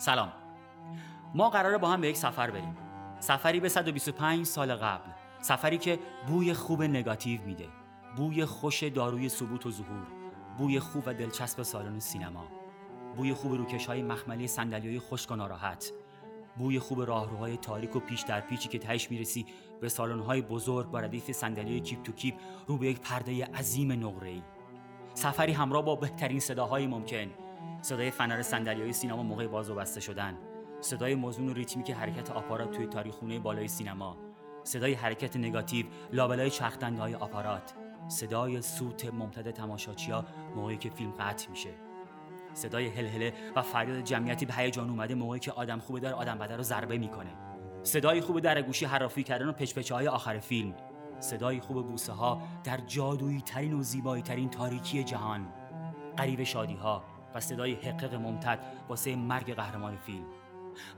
سلام. ما قراره با هم به یک سفر بریم. سفری به 125 سال قبل. سفری که بوی خوب نگاتیو میده. بوی خوش داروی ثبوت و ظهور. بوی خوب و دلچسب سالن سینما. بوی خوب روکش های مخملی صندلی های خشک و ناراحت. بوی خوب راهروهای تاریک و پیش در پیچی که تهش می‌رسی به سالن های بزرگ با ردیف صندلی کیپ تو کیپ رو به یک پرده عظیم نقره‌ای. سفری همراه با بهترین صداهای ممکن. صدای فنر صندلی سینما موقع باز و بسته شدن. صدای موزون و ریتمیک حرکت آپارات توی تاریخونه بالای سینما. صدای حرکت نگاتیو لابلای چرخدنده های آپارات. صدای سوت ممتد تماشاچیا موقعی که فیلم قطع میشه. صدای هلهله و فریاد جمعیتی به هیجان اومده موقعی که آدم خوبه داره آدم بده رو ضربه می‌کنه. صدای خوب در گوشی حرافی کردن و پچپچه های آخر فیلم. صدای خوب بوسه ها در جادویی ترین و زیبایی ترین تاریکی جهان. قریب شادی ها و صدای حقق ممتد واسه مرگ قهرمان فیلم.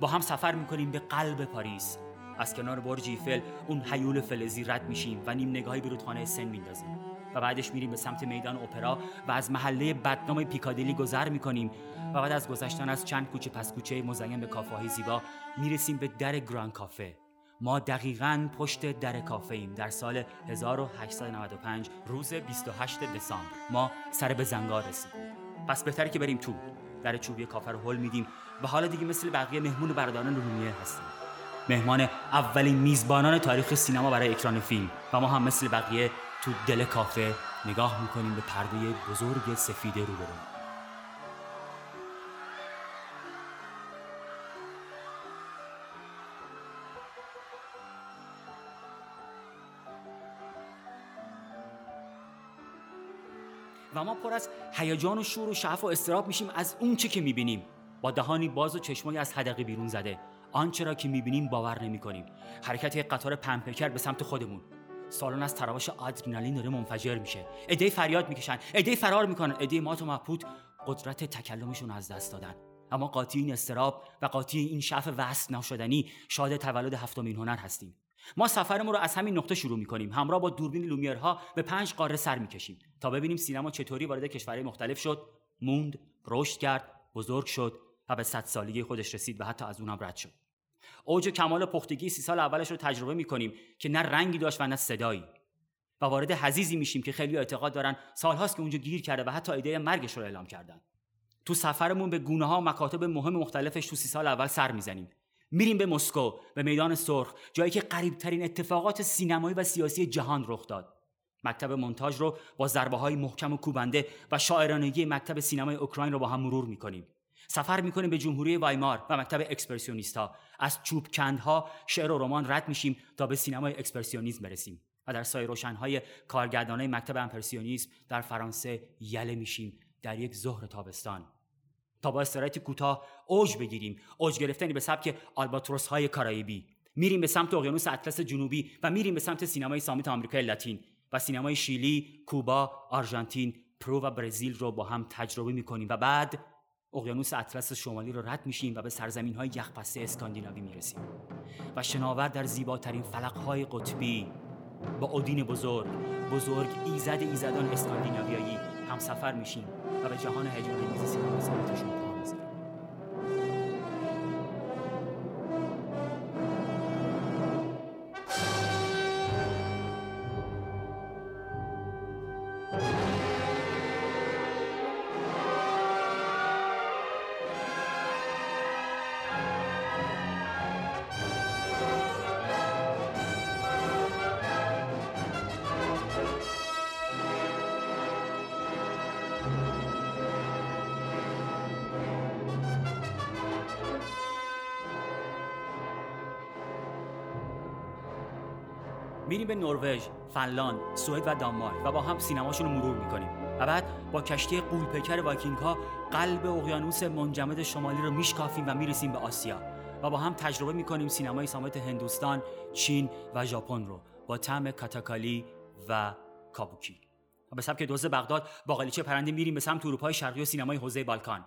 با هم سفر می‌کنیم به قلب پاریس. از کنار برج ایفل اون حیول فلزی رد میشیم و نیم نگاهی به رودخانه سن میندازیم و بعدش میریم به سمت میدان اپرا و از محله بدنام پیکادلی گذر می‌کنیم. و بعد از گذشتن از چند کوچه پس کوچه مزین به کافه زیبا می‌رسیم به در گران کافه. ما دقیقا پشت در کافه ایم در سال 1895 روز 28 دسامبر. ما سر به زنگار رسیدیم. پس بهتره که بریم تو در چوبی کافه رو هل میدیم و حالا دیگه مثل بقیه مهمون و برادران رومیه هستیم. مهمان اولین میزبانان تاریخ سینما برای اکران فیلم و ما هم مثل بقیه تو دل کافه نگاه می‌کنیم به پرده بزرگ سفید روبرو و ما پر از هیجان و شور و شعف و استراب میشیم از اون چه که می‌بینیم. با دهانی باز و چشمایی از حدقه بیرون زده. آنچه را که می‌بینیم باور نمی‌کنیم. حرکت یک قطار پمپکر به سمت خودمون. سالن از تراوش آدرنالین داره منفجر میشه. ایده فریاد می‌کشن. ایده فرار می‌کنن. ایده مات و مبهوت قدرت تکلمشون از دست دادن. اما قاطی این استراب و قاطی این شعف وصل نشدنی شاد تولد هفتمین هنر هستیم. ما سفرمون رو از همین نقطه شروع می‌کنیم. همراه با دوربین لومیرها به پنج قاره سر می‌کشیم تا ببینیم سینما چطوری وارد کشورهای مختلف شد موند رشد کرد بزرگ شد و به صد سالگی خودش رسید و حتی از اونم رد شد. اوج کمال پختگی سی سال اولش رو تجربه می‌کنیم که نه رنگی داشت و نه صدایی. و وارد حزیزی میشیم که خیلی اعتقاد دارن سالهاست که اونجا گیر کرده و حتی ایده مرگش رو اعلام کردن. تو سفرمون به گونه ها و مکاتب مهم مختلفش تو سی سال اول سر می‌زنیم. میریم به مسکو به میدان سرخ جایی که قریبترین اتفاقات سینمایی و سیاسی جهان رخ داد. مکتب مونتاژ رو با ضربه های محکم و کوبنده و شاعرانگی مکتب سینمای اوکراین رو با هم مرور می‌کنیم. سفر می‌کنیم به جمهوری وایمار و مکتب اکسپرسیونیستا. از چوب کندها شعر و رمان رد میشیم تا به سینمای اکسپرسیونیسم برسیم و در سایه روشنهای کارگردانای مکتب امپرسیونیسم در فرانسه یله میشیم در یک ظهر تابستان. تا با استراحت کوتاه اوج بگیریم. اوج گرفتنی به سبک آلباتروس های کارائیبی. میریم به سمت اقیانوس اطلس جنوبی و میریم به سمت سینمای سامیت آمریکای لاتین و سینمای شیلی، کوبا، آرژانتین، پرو و برزیل رو با هم تجربه می‌کنیم و بعد اقیانوس اطلس شمالی رو رد میشیم و به سرزمین های یخبسته اسکاندیناوی می‌رسیم. و شناور در زیباترین شفق های قطبی با اودین بزرگ بزرگ ایزد ایزدان اسکاندیناویایی هم سفر میشیم و به جهان هجون انگیز سینما سمتشون میریم به نروژ، فنلاند، سوئد و دانمارک و با هم سینماشون رو مرور می‌کنیم. و بعد با کشتی غول‌پیکر وایکینگ ها قلب اقیانوس منجمد شمالی رو میشکافیم و می‌رسیم به آسیا. و با هم تجربه می‌کنیم سینمای صامت هندوستان، چین و ژاپن رو با طعم کاتاکالی و کابوکی. و به سبک دزد بغداد با قالیچه پرنده میریم به سمت اروپای شرقی و سینمای حوزه بالکان.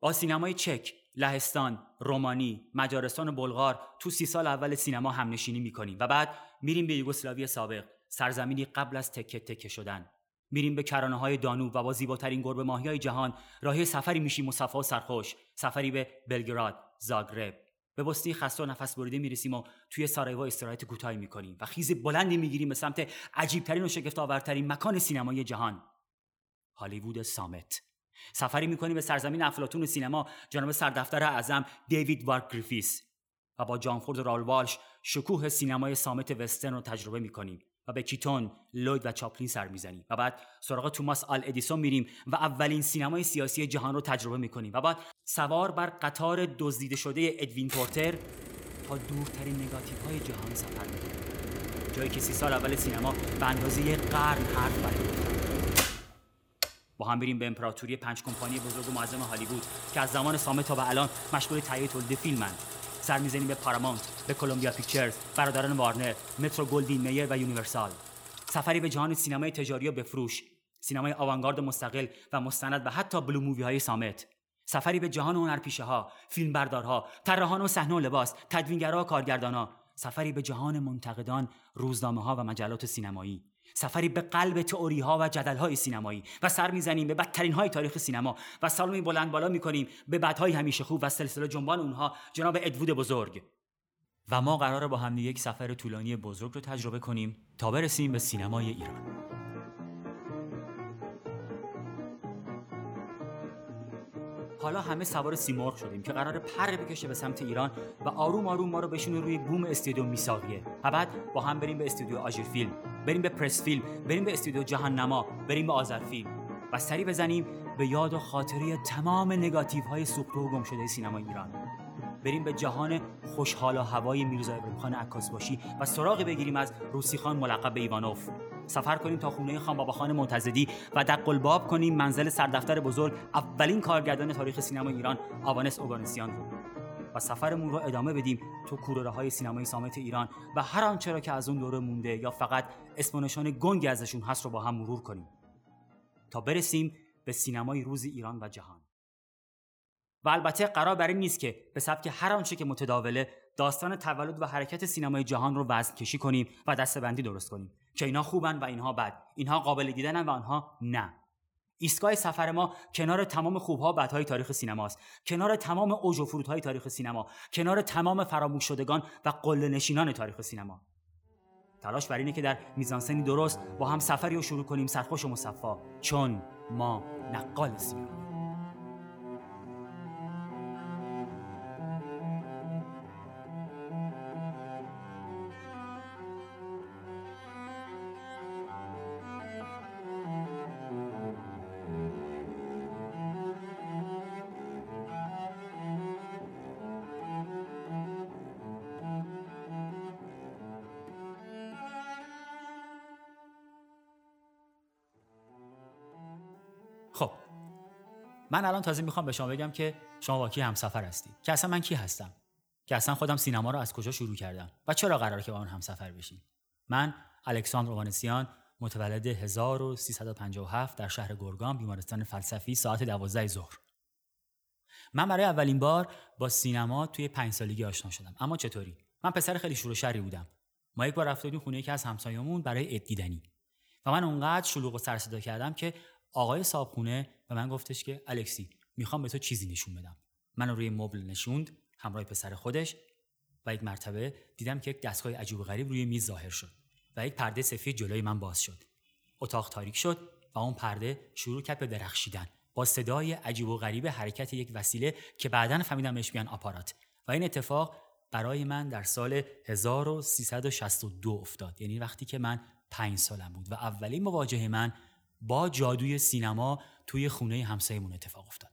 با سینمای چک، لهستان، رومانی، مجارستان و بلغار تو سی سال اول سینما همنشینی می‌کنیم و بعد میریم به یوگسلاوی سابق سرزمینی قبل از تکه تکه شدن. میریم به کرانه های دانوب و با زیباترین گربه ماهی های جهان راهی سفری میشیم مصفا و سرخوش سفری به بلگراد زاگرب. به بوسنی خسته و نفس بریده می‌رسیم و توی سارایوو استراحت کوتاهی می‌کنیم و خیز بلندی می‌گیریم به سمت عجیبترین و شگفت آورترین مکان سینمایی جهان. هالیوود صامت. سفری می‌کنیم به سرزمین افلاطون سینما. جناب سردفتر اعظم دیوید وارک گریفیث. و با جان فورد رائول والش شکوه سینمای صامت وسترن رو تجربه می‌کنیم. و به کیتون، لوید و چاپلین سر می‌زنیم. و بعد سراغ توماس آلوا ادیسون میریم و اولین سینمای سیاسی جهان رو تجربه می‌کنیم. و بعد سوار بر قطار دزدیده شده ادوین پورتر تا دورترین نگاتیو های جهان سفر می‌کنیم. جایی که سی سال اول سینما به اندازه قرن حرف برای با هم بریم به امپراتوری پنج کمپانی بزرگ و معظم هالیوود که از زمان صامت تا به الان مشغول تهیه تولید فیلمند سر می‌زنیم به پارامونت به کلمبیا پیکچرز برادران وارنر مترو گلدوین مایر و یونیورسال. سفری به جهان سینمای تجاری و بفروش سینمای آوانگارد مستقل و مستند و حتی blue movie های صامت. سفری به جهان هنرپیشه ها فیلمبردارها طراحان و صحنه و لباس تدوینگرها و کارگردانها سفری به جهان منتقدان روزنامه ها و مجلات سینمایی. سفری به قلب تئوری ها و جدل های سینمایی و سر می‌زنیم به بدترین های تاریخ سینما و سالمی بلند بالا می‌کنیم به بدهای همیشه خوب و سلسله جنبان اونها. جناب ادوود بزرگ. و ما قراره با هم یک سفر طولانی بزرگ رو تجربه کنیم تا برسیم به سینمای ایران. حالا همه سوار سیمرغ شدیم که قرار پر بکشه به سمت ایران و آروم آروم ما رو بشونه روی بوم استودیو میساقیه. و بعد با هم بریم به استودیو آژیر فیلم. بریم به پرس فیلم بریم به استودیو جهان نما بریم به آذر فیلم. و سری بزنیم به یاد و خاطره تمام نگاتیو های سوخته و گم شده سینما ایران. بریم به جهان خوشحال و هوای میرزا ابراهیم خان عکاس باشی و سراغ بگیریم از روسی خان ملقب به ایوانوف. سفر کنیم تا خونه خان بابا خان معتزدی و دق کنیم منزل سردفتر بزرگ اولین کارگردان تاریخ سینما ایران آوانس اوگانسیان رو. و سفرمون رو ادامه بدیم تو کوره های سینمای سامت ایران و هر آنچه را که از اون دوره مونده یا فقط اسم و نشان گنگی ازشون هست رو با هم مرور کنیم. تا برسیم به سینمای روز ایران و جهان. و البته قرار بر این نیست که به سبک هر آنچه که متداوله داستان تولد و حرکت سینمای جهان رو وزن کشی کنیم و دستبندی درست کنیم. که اینا خوبن و اینها بد. اینها قابل دیدنن و آنها نه. ایستگاه سفر ما کنار تمام خوبها و بدهای تاریخ سینماست کنار تمام اوج و فرودهای تاریخ سینما. کنار تمام فراموش شدگان و قله نشینان تاریخ سینما. تلاش بر اینه که در میزانسنی درست با هم سفری رو شروع کنیم سرخوش و مصفا. چون ما نقال سینما. من الان تازه می‌خوام به شما بگم که شما با کی همسفر هستید. که اصلا من کی هستم؟ که اصلا خودم سینما رو از کجا شروع کردم؟ و چرا قراره که با اون همسفر بشیم من الکساندر اوانسیان متولد 1357 در شهر گرگان بیمارستان فلسفی ساعت 12 ظهر. من برای اولین بار با سینما توی پنج سالگی آشنا شدم. اما چطوری؟ من پسر خیلی شور شری بودم. ما یک بار رفتیم خونه یکی از همسایه‌مون برای عید دیدنی. و من اونقدر شلوغ و سر کردم که آقای صابخونه به من گفتش که الکسی می‌خوام به تو چیزی نشون بدم. منو روی مبل نشوند همراه پسر خودش و یک مرتبه دیدم که یک دستگاه عجیب و غریب روی میز ظاهر شد و یک پرده سفید جلوی من باز شد. اتاق تاریک شد و اون پرده شروع کرد به درخشیدن با صدای عجیب و غریب حرکت یک وسیله که بعدا فهمیدم بهش میگن آپارات. و این اتفاق برای من در سال 1362 افتاد. یعنی وقتی که من پنج سالم بود و اولین مواجهه من با جادوی سینما توی خونه همسایمون اتفاق افتاد.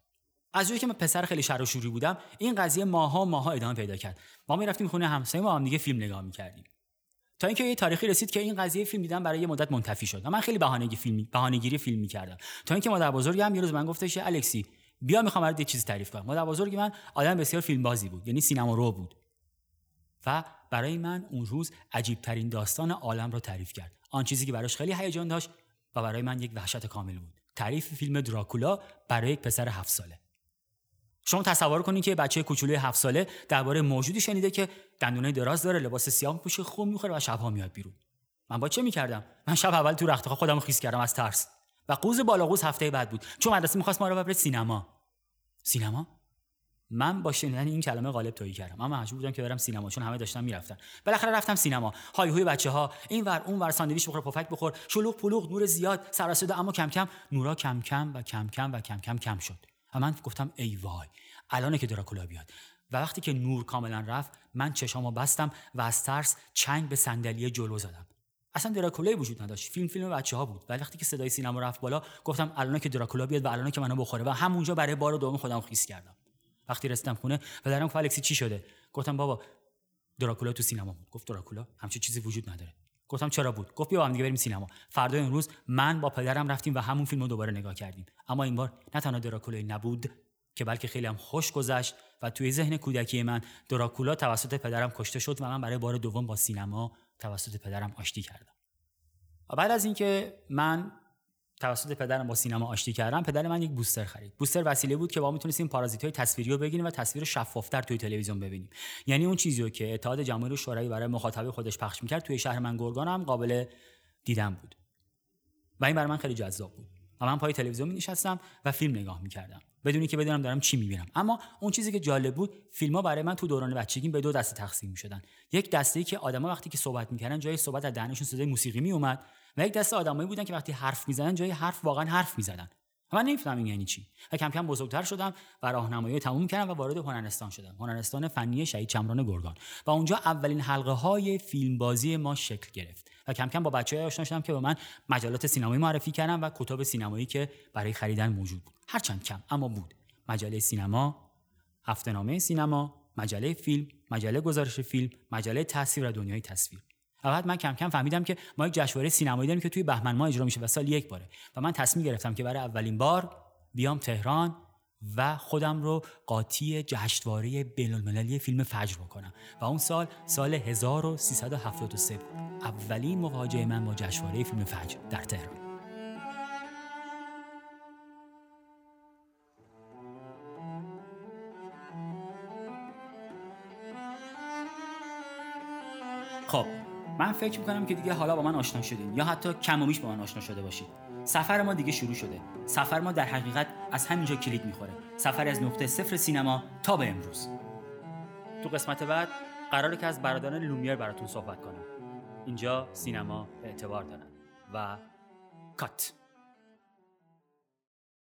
از جایی که من پسر خیلی شر و شوری بودم این قضیه ماها ماها ادامه پیدا کرد. ما می‌رفتیم خونه همسایه ما هم دیگه فیلم نگاه می‌کردیم. تا اینکه یه تاریخی رسید که این قضیه فیلم دیدن برای یه مدت منتفی شد. و من خیلی بهانه‌گیری فیلم بهانه‌گیری فیلم می‌کردم. تا اینکه مادر بزرگم یه روز من گفتش الکسی بیا می‌خوام برات یه چیزی تعریف کنم. مادر بزرگ من آدم بسیار فیلم بازی بود یعنی سینما رو بود. و برای من اون روز عجیب ترین داستان عالم رو تعریف کرد. آن چیزی که براش خیلی هیجان داشت و برای من یک وحشت کامل بود. تعریف فیلم دراکولا برای یک پسر هفت ساله. شما تصور کنید که بچه کوچولوی هفت ساله درباره موجودی شنیده که دندونه دراز داره لباس سیاه میپوشه خوب می‌خوره و شبها میاد بیرون. من با چه می‌کردم؟ من شب اول تو رختخواب خودم خیس کردم از ترس. و قوز بالا قوز هفته بعد بود. چون مدرسه می‌خواست ما رو ببره سینما. سینما؟ من با شنیدن این کلمه غالب تویی کردم. اما مجبور بودم که برم سینما چون همه داشتن می‌رفتن. بالاخره رفتم سینما. های هوی بچه ها این ور اون ور ساندویچ بخور پفک بخور. شلوغ پلوغ نور زیاد سر اما کم کم. نورا کم کم و کم کم و کم کم کم شد. و من گفتم ای وای الان که دراکولا بیاد. و وقتی که نور کاملا رفت من چشامو بستم و از ترس چنگ به صندلی جلو زدم. اصلا دراکولای وجود نداشت. فیلم فیلم بچه ها بود. ولی وقتی که صدای سینما رفت بالا گفتم الان که دراکولا بیاد و الان که منو بخوره و همونجا برای بار دوم خودم خیس کردم. وقتی رسیدم خونه و درم گفت چی شده؟ گفتم بابا دراکولا تو سینما بود. گفت دراکولا؟ همچین چیزی وجود نداره. گفتم چرا بود؟ گفت بیا با هم دیگه بریم سینما. فردا امروز من با پدرم رفتیم و همون فیلم رو دوباره نگاه کردیم. اما این بار نه تنها دراکولای نبود که بلکه خیلی هم خوش گذشت و توی ذهن کودکی من دراکولا توسط پدرم کشته شد و من برای بار دوم با سینما توسط پدرم آشتی کردم. و بعد از اینکه من توسط پدرم با سینما آشتی کردم. پدر من یک بوستر خرید. بوستر وسیله بود که با می‌تونستیم پارازیت های تصویری رو بگیریم و تصویر شفافتر توی تلویزیون ببینیم. یعنی اون چیزی رو که اتحاد جماهیر شوروی برای مخاطب خودش پخش می‌کرد توی شهر من گرگان هم قابل دیدن بود. و این برای من خیلی جذاب بود. و من پای تلویزیون می نشستم و فیلم نگاه می‌کردم. بدونی که بدونم دارم چی می‌بینم. اما اون چیزی که جالب بود فیلم ها برای من تو دوران بچگیم به دو دسته تقسیم می‌شدن. یک دسته ای که آدما وقتی که صحبت می‌کردن جای صحبت از دهنشون صدای موسیقی میومد و یک دسته آدمایی بودن که وقتی حرف می‌زدن جای حرف واقعا حرف می‌زدن. من نمی‌فهمم یعنی چی. و کم کم بزرگتر شدم و راهنمایی تموم کردم و وارد هنرستان شدم. هنرستان فنی شهید چمران گرگان. و اونجا اولین حلقه های فیلم بازی ما شکل گرفت. و کم کم با بچه‌ها آشنا شدم که به من مجلات سینمایی معرفی کردن و کتاب سینمایی که برای خریدن موجود بود. هرچند کم اما بود. مجله سینما هفتهنامه سینما مجله فیلم مجله گزارش فیلم مجله تصویر و دنیای تصویر. بعد من کم کم فهمیدم که ما یک جشنواره سینمایی داریم که توی بهمن ماه اجرا میشه و سال یک باره. و من تصمیم گرفتم که برای اولین بار بیام تهران و خودم رو قاطی جشنواره بین فیلم فجر بکنم. و اون سال سال 1373 بود. اولین مواجهه من با جشنواره فیلم فجر در تهران. خب من فکر می‌کنم که دیگه حالا با من آشنا شدین. یا حتی کم و بیش با من آشنا شده باشید. سفر ما دیگه شروع شده. سفر ما در حقیقت از همینجا کلید می‌خوره. سفر از نقطه صفر سینما تا به امروز. تو قسمت بعد قراره که از برادران لومیر براتون صحبت کنم. اینجا سینما اعتبار دارن و کات.